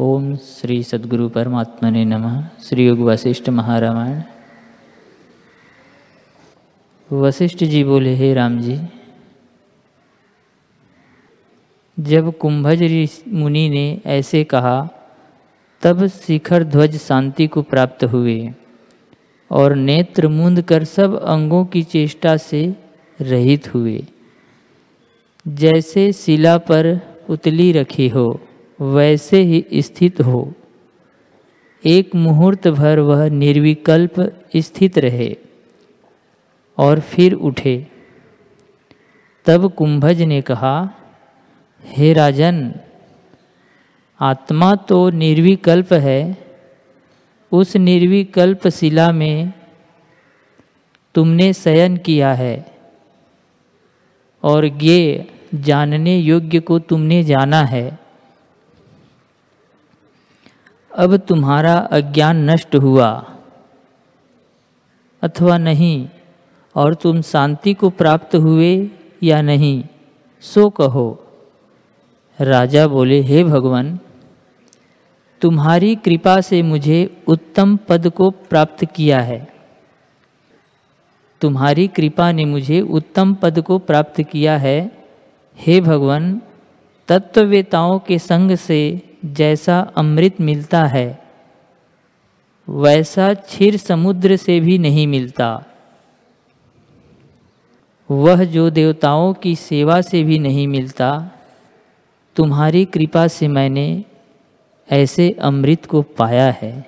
ओम श्री सद्गुरु परमात्मने नमः। श्री योग वशिष्ठ महारामायण। वशिष्ठ जी बोले, हे राम जी, जब कुंभज मुनि ने ऐसे कहा, तब शिखर ध्वज शांति को प्राप्त हुए और नेत्र मुंद कर सब अंगों की चेष्टा से रहित हुए। जैसे शिला पर उतली रखी हो वैसे ही स्थित हो। एक मुहूर्त भर वह निर्विकल्प स्थित रहे और फिर उठे। तब कुंभज ने कहा, हे राजन, आत्मा तो निर्विकल्प है। उस निर्विकल्प शिला में तुमने शयन किया है और ये जानने योग्य को तुमने जाना है। अब तुम्हारा अज्ञान नष्ट हुआ। अथवा नहीं, और तुम शांति को प्राप्त हुए या नहीं, सो कहो। राजा बोले, हे भगवान, तुम्हारी कृपा से मुझे उत्तम पद को प्राप्त किया है। तुम्हारी कृपा ने मुझे उत्तम पद को प्राप्त किया है। हे भगवान, तत्ववेताओं के संग से जैसा अमृत मिलता है, वैसा क्षीर समुद्र से भी नहीं मिलता। वह जो देवताओं की सेवा से भी नहीं मिलता, तुम्हारी कृपा से मैंने ऐसे अमृत को पाया है,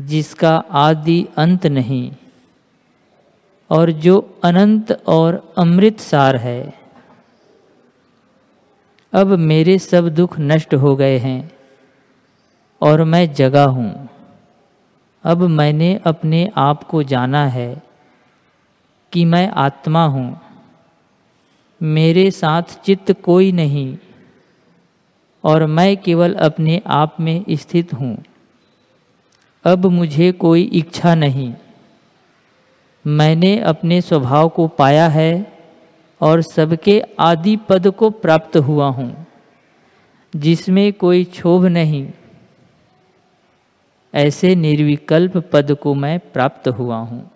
जिसका आदि अंत नहीं, और जो अनंत और अमृत सार है। अब मेरे सब दुख नष्ट हो गए हैं और मैं जगा हूँ। अब मैंने अपने आप को जाना है कि मैं आत्मा हूँ। मेरे साथ चित्त कोई नहीं और मैं केवल अपने आप में स्थित हूँ। अब मुझे कोई इच्छा नहीं। मैंने अपने स्वभाव को पाया है और सबके आदि पद को प्राप्त हुआ हूँ, जिसमें कोई क्षोभ नहीं। ऐसे निर्विकल्प पद को मैं प्राप्त हुआ हूँ।